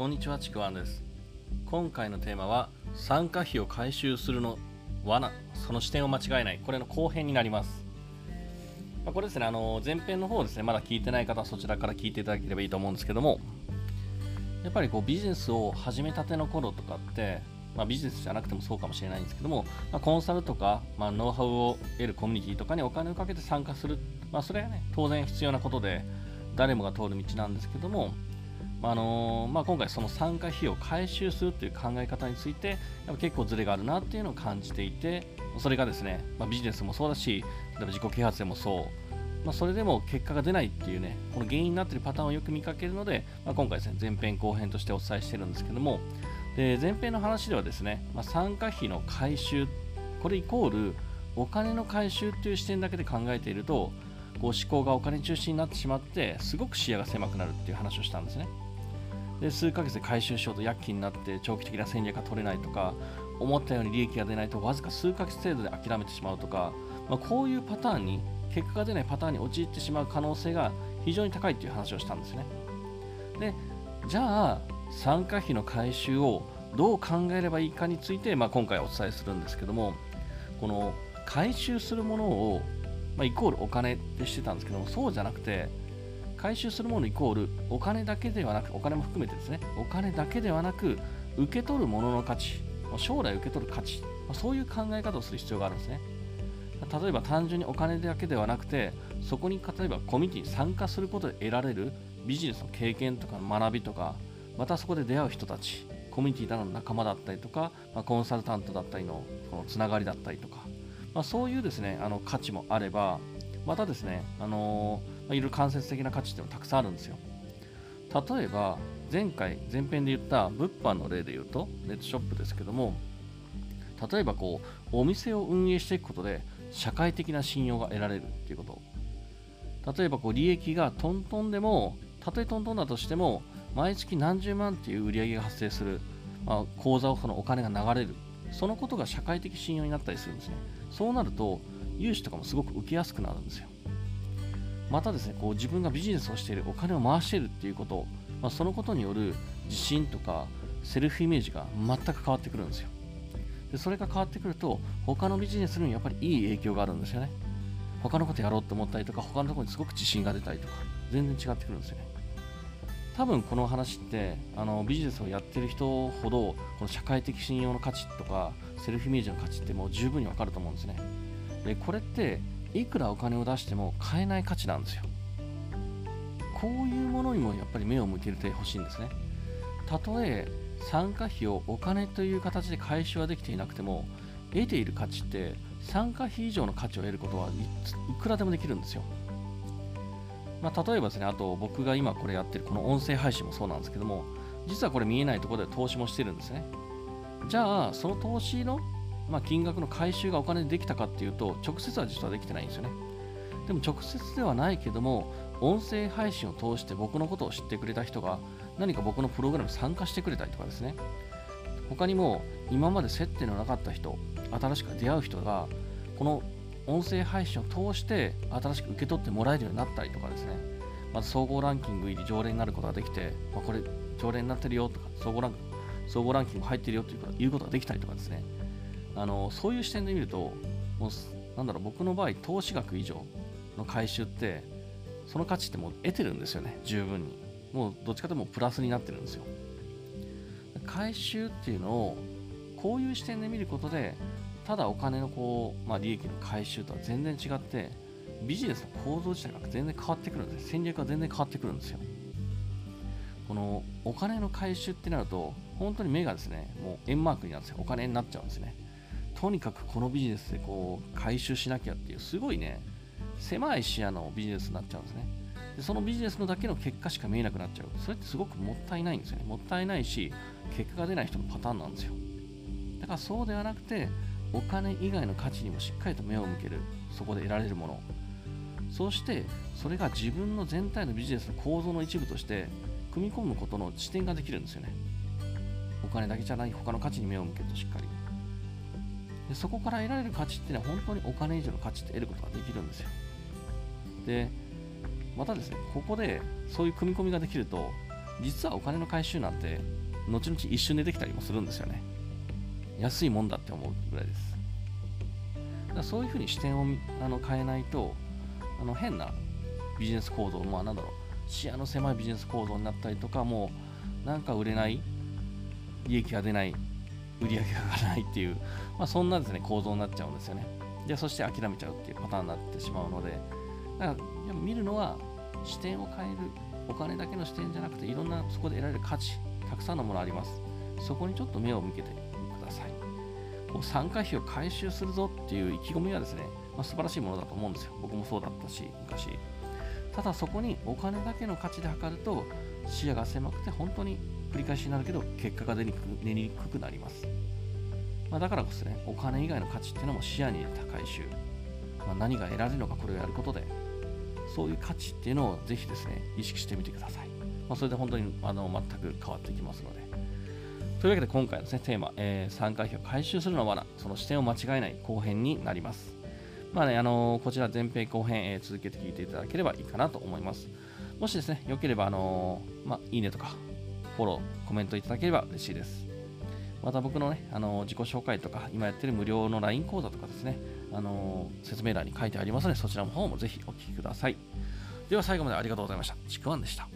こんにちはちくわんです。今回のテーマは参加費を回収するの罠。その視点を間違えない。これの後編になります。まあ、これですねあの前編の方ですねまだ聞いてない方はそちらから聞いていただければいいと思うんですけどもやっぱりこうビジネスを始めたての頃とかってまあ、ビジネスじゃなくてもそうかもしれないんですけども、まあ、コンサルとか、まあ、ノウハウを得るコミュニティとかにお金をかけて参加する、まあ、それはね当然必要なことで誰もが通る道なんですけども、あの、まあ、今回その参加費を回収するという考え方についてやっぱ結構ズレがあるなっていうのを感じていてそれがですね、まあ、ビジネスもそうだし例えば自己啓発でもそうまあ、それでも結果が出ないっていうね、この原因になっているパターンをよく見かけるので、まあ、今回ですね、前編後編としてお伝えしているんですけども、で前編の話ではですね、まあ、参加費の回収、これイコールお金の回収という視点だけで考えていると、こう思考がお金中心になってしまって、すごく視野が狭くなるっていう話をしたんですね。で数ヶ月で回収しようと躍起になって長期的な戦略が取れないとか思ったように利益が出ないとわずか数ヶ月程度で諦めてしまうとか、まあ、こういうパターンに結果が出ないパターンに陥ってしまう可能性が非常に高いという話をしたんですね。でじゃあ参加費の回収をどう考えればいいかについて、まあ、今回お伝えするんですけどもこの回収するものを、まあ、イコールお金ってしてたんですけどもそうじゃなくて回収するものイコールお金だけではなくお金も含めてですねお金だけではなく受け取るものの価値将来受け取る価値そういう考え方をする必要があるんですね。例えば単純にお金だけではなくてそこに例えばコミュニティに参加することで得られるビジネスの経験とか学びとかまたそこで出会う人たちコミュニティなどの仲間だったりとか、まあ、コンサルタントだったりのこのつながりだったりとか、まあ、そういうですねあの価値もあればまたですね、あのー、まあ、いろいろ間接的な価値ってのもたくさんあるんですよ。例えば前回前編で言った物販の例で言うとネットショップですけども例えばこうお店を運営していくことで社会的な信用が得られるっていうこと。例えばこう利益がトントンでもたとえトントンだとしても毎月何十万っていう売り上げが発生する、まあ、口座をそのお金が流れる。そのことが社会的信用になったりするんですね。そうなると融資とかもすごく受けやすくなるんですよ。またですねこう自分がビジネスをしているお金を回しているっていうこと、まあ、そのことによる自信とかセルフイメージが全く変わってくるんですよ。でそれが変わってくると他のビジネスにもやっぱりいい影響があるんですよね。他のことやろうと思ったりとか他のところにすごく自信が出たりとか全然違ってくるんですよね。多分この話ってあのビジネスをやってる人ほどこの社会的信用の価値とかセルフイメージの価値ってもう十分にわかると思うんですね。でこれっていくらお金を出しても買えない価値なんですよこういうものにもやっぱり目を向けてほしいんですねたとえ参加費をお金という形で回収はできていなくても得ている価値って参加費以上の価値を得ることはいくらでもできるんですよ。まあ、例えばですね、あと僕が今これやってるこの音声配信もそうなんですけども、実はこれ見えないところで投資もしてるんですね。じゃあ、その投資の、まあ、金額の回収がお金でできたかっていうと、直接は実はできてないんですよね。でも直接ではないけども、音声配信を通して僕のことを知ってくれた人が何か僕のプログラムに参加してくれたりとかですね。他にも今まで接点のなかった人新しく出会う人がこの音声配信を通して新しく受け取ってもらえるようになったりとかですね。まず総合ランキング入り常連になることができて、まあ、これ常連になってるよとか総合ラン総合ランキング入ってるよということができたりとかですね。あのそういう視点で見るともうなんだろう僕の場合投資額以上の回収ってその価値ってもう得てるんですよね十分に。もうどっちかというとプラスになってるんですよ。回収っていうのをこういう視点で見ることでただお金のこう、まあ、利益の回収とは全然違ってビジネスの構造自体が全然変わってくるんです戦略が全然変わってくるんですよ。このお金の回収ってなると本当に目がですねもう円マークになるんですよお金になっちゃうんですね。とにかくこのビジネスでこう回収しなきゃっていうすごいね狭い視野のビジネスになっちゃうんですね。でそのビジネスのだけの結果しか見えなくなっちゃう。それってすごくもったいないんですよね。もったいないし結果が出ない人のパターンなんですよ。だからそうではなくてお金以外の価値にもしっかりと目を向ける。そこで得られるもの。そしてそれが自分の全体のビジネスの構造の一部として組み込むことの視点ができるんですよね。お金だけじゃない他の価値に目を向けるとしっかり。でそこから得られる価値っていうのは本当にお金以上の価値って得ることができるんですよ。でまたですね、ここでそういう組み込みができると、実はお金の回収なんて後々一瞬でできたりもするんですよね。安いもんだって思うぐらいです。だからそういうふうに視点をあの変えないとあの変なビジネス構造、まあなんだろう、視野の狭いビジネス構造になったりとか、もうなんか売れない、利益が出ない、売り上げが上がらないっていう、まあ、そんなですね、構造になっちゃうんですよね。で、そして諦めちゃうっていうパターンになってしまうので、だから見るのは視点を変える、お金だけの視点じゃなくて、いろんなそこで得られる価値、たくさんのものあります。そこにちょっと目を向けてください。こう参加費を回収するぞっていう意気込みはですね、まあ、素晴らしいものだと思うんですよ。僕もそうだったし、昔。ただそこにお金だけの価値で測ると視野が狭くて本当に繰り返しになるけど結果が出にくく出にくくなります、まあ、だからこそねお金以外の価値っていうのも視野に入れた回収、まあ、何が得られるのかこれをやることで。そういう価値っていうのをぜひですね意識してみてください、まあ、それで本当にあの全く変わってきますので。というわけで今回の、ね、テーマ、えー、参加費を回収するのは罠その視点を間違えない後編になります。まあね、あの、こちら前編後編、えー、続けて聞いていただければいいかなと思います。もしですね、良ければ、あの、まあ、いいねとか、フォロー、コメントいただければ嬉しいです。また僕のね、あの自己紹介とか、今やってる無料の LINE 講座とかですね、あの説明欄に書いてありますので、そちらの方もぜひお聞きください。では最後までありがとうございました。ちくわんでした。